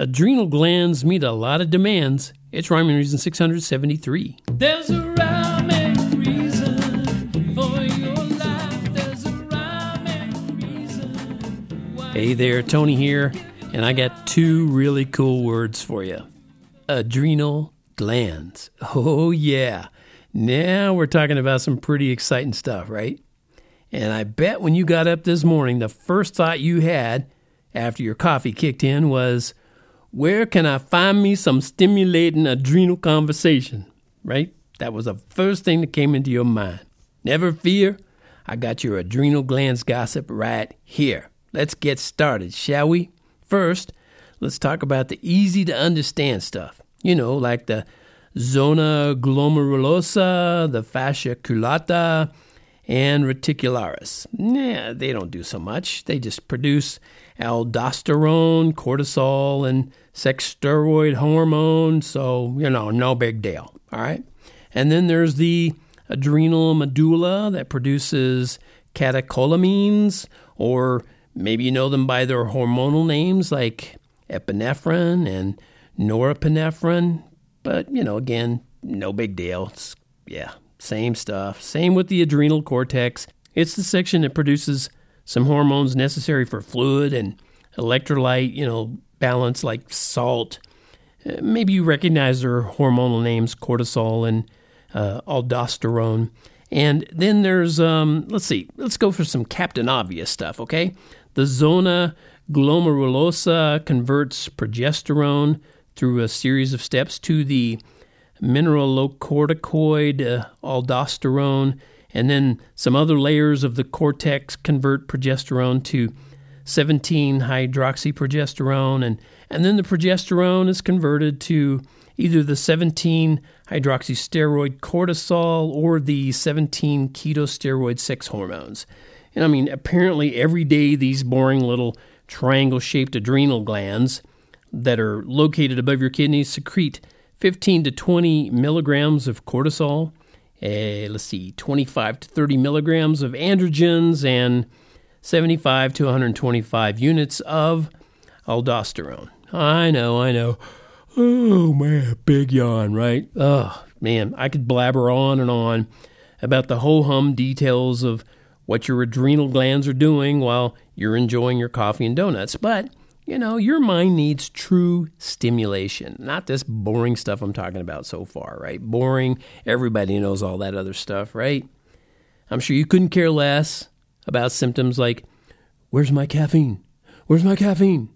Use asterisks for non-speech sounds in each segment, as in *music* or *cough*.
Adrenal glands meet a lot of demands. It's rhyming reason 673. There's a rhyming reason for your life. There's a rhyming reason. why- Hey there, Tony here, and I got two really cool words for you adrenal glands. Oh, yeah. Now we're talking about some pretty exciting stuff, right? And I bet when you got up this morning, the first thought you had after your coffee kicked in was, Where can I find me some stimulating adrenal conversation? Right? That was the first thing that came into your mind. Never fear, I got your adrenal glands gossip right here. Let's get started, shall we? First, let's talk about the easy to understand stuff. You know, like the zona glomerulosa, the fasciculata, and reticularis. Yeah, they don't do so much. They just produce aldosterone, cortisol, and sex steroid hormone. So, you know, no big deal. All right. And then there's the adrenal medulla that produces catecholamines, or maybe you know them by their hormonal names like epinephrine and norepinephrine. But, you know, again, no big deal. It's, yeah, same stuff. Same with the adrenal cortex. It's the section that produces some hormones necessary for fluid and electrolyte, you know, balance like salt. Uh, Maybe you recognize their hormonal names, cortisol and uh, aldosterone. And then there's, um, let's see, let's go for some Captain Obvious stuff, okay? The zona glomerulosa converts progesterone through a series of steps to the mineralocorticoid, uh, aldosterone, and then some other layers of the cortex convert progesterone to 17 hydroxyprogesterone, and, and then the progesterone is converted to either the 17 hydroxysteroid cortisol or the 17 ketosteroid sex hormones. And I mean, apparently every day these boring little triangle shaped adrenal glands that are located above your kidneys secrete 15 to 20 milligrams of cortisol, eh, let's see, 25 to 30 milligrams of androgens, and 75 to 125 units of aldosterone. I know, I know. Oh man, big yawn, right? Oh man, I could blabber on and on about the ho hum details of what your adrenal glands are doing while you're enjoying your coffee and donuts. But, you know, your mind needs true stimulation, not this boring stuff I'm talking about so far, right? Boring. Everybody knows all that other stuff, right? I'm sure you couldn't care less about symptoms like, Where's my caffeine? Where's my caffeine?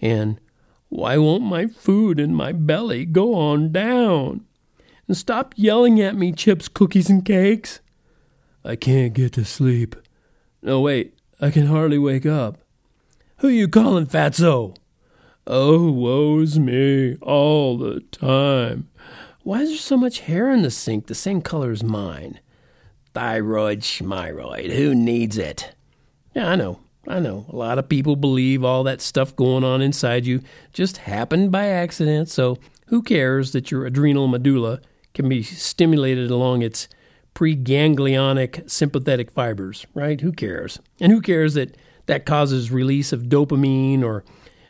And why won't my food in my belly go on down? And stop yelling at me, chips, cookies, and cakes. I can't get to sleep. No, wait, I can hardly wake up. Who you calling fatso? Oh, woe's me, all the time. Why is there so much hair in the sink the same color as mine? Thyroid schmyroid, who needs it? Yeah, I know, I know. A lot of people believe all that stuff going on inside you just happened by accident, so who cares that your adrenal medulla can be stimulated along its preganglionic sympathetic fibers, right? Who cares? And who cares that that causes release of dopamine or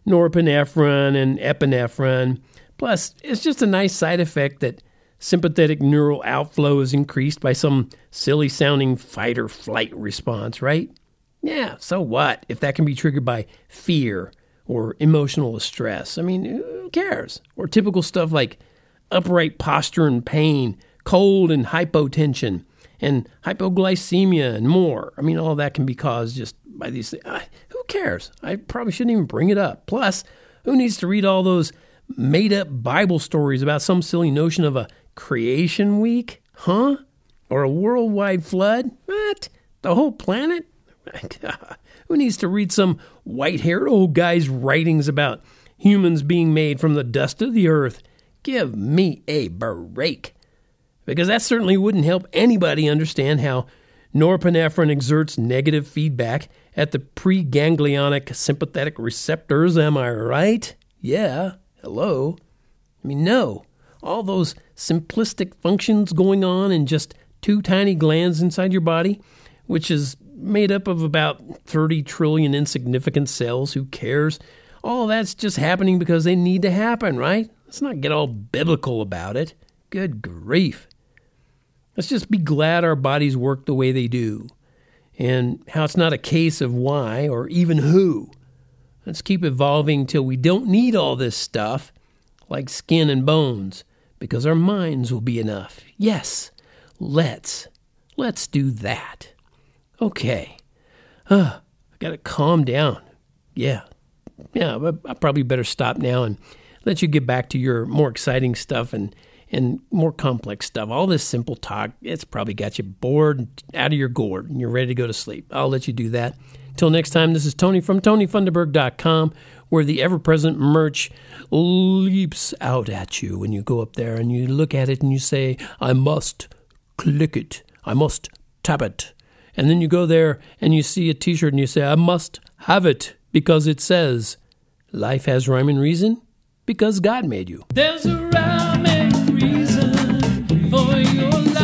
norepinephrine and epinephrine? Plus, it's just a nice side effect that sympathetic neural outflow is increased by some silly sounding fight or flight response, right? Yeah, so what if that can be triggered by fear or emotional stress? I mean, who cares? Or typical stuff like upright posture and pain, cold and hypotension, and hypoglycemia and more. I mean, all that can be caused just by these things. Who cares? I probably shouldn't even bring it up. Plus, who needs to read all those made up Bible stories about some silly notion of a creation week? Huh? Or a worldwide flood? What? The whole planet? *laughs* Who needs to read some white haired old guy's writings about humans being made from the dust of the earth? Give me a break. Because that certainly wouldn't help anybody understand how norepinephrine exerts negative feedback at the preganglionic sympathetic receptors, am I right? Yeah, hello. I mean, no. All those simplistic functions going on in just two tiny glands inside your body, which is made up of about 30 trillion insignificant cells. Who cares? all that's just happening because they need to happen, right? Let's not get all biblical about it. Good grief. Let's just be glad our bodies work the way they do and how it's not a case of why or even who. Let's keep evolving till we don't need all this stuff like skin and bones because our minds will be enough. Yes, let's. Let's do that. Okay. Uh, I got to calm down. Yeah. Yeah, but I probably better stop now and let you get back to your more exciting stuff and and more complex stuff. All this simple talk, it's probably got you bored out of your gourd and you're ready to go to sleep. I'll let you do that. Till next time, this is Tony from TonyFunderberg.com, where the ever present merch leaps out at you when you go up there and you look at it and you say, I must click it, I must tap it. And then you go there and you see a t shirt and you say, I must have it because it says, Life has rhyme and reason because God made you. There's a rhyme for your life.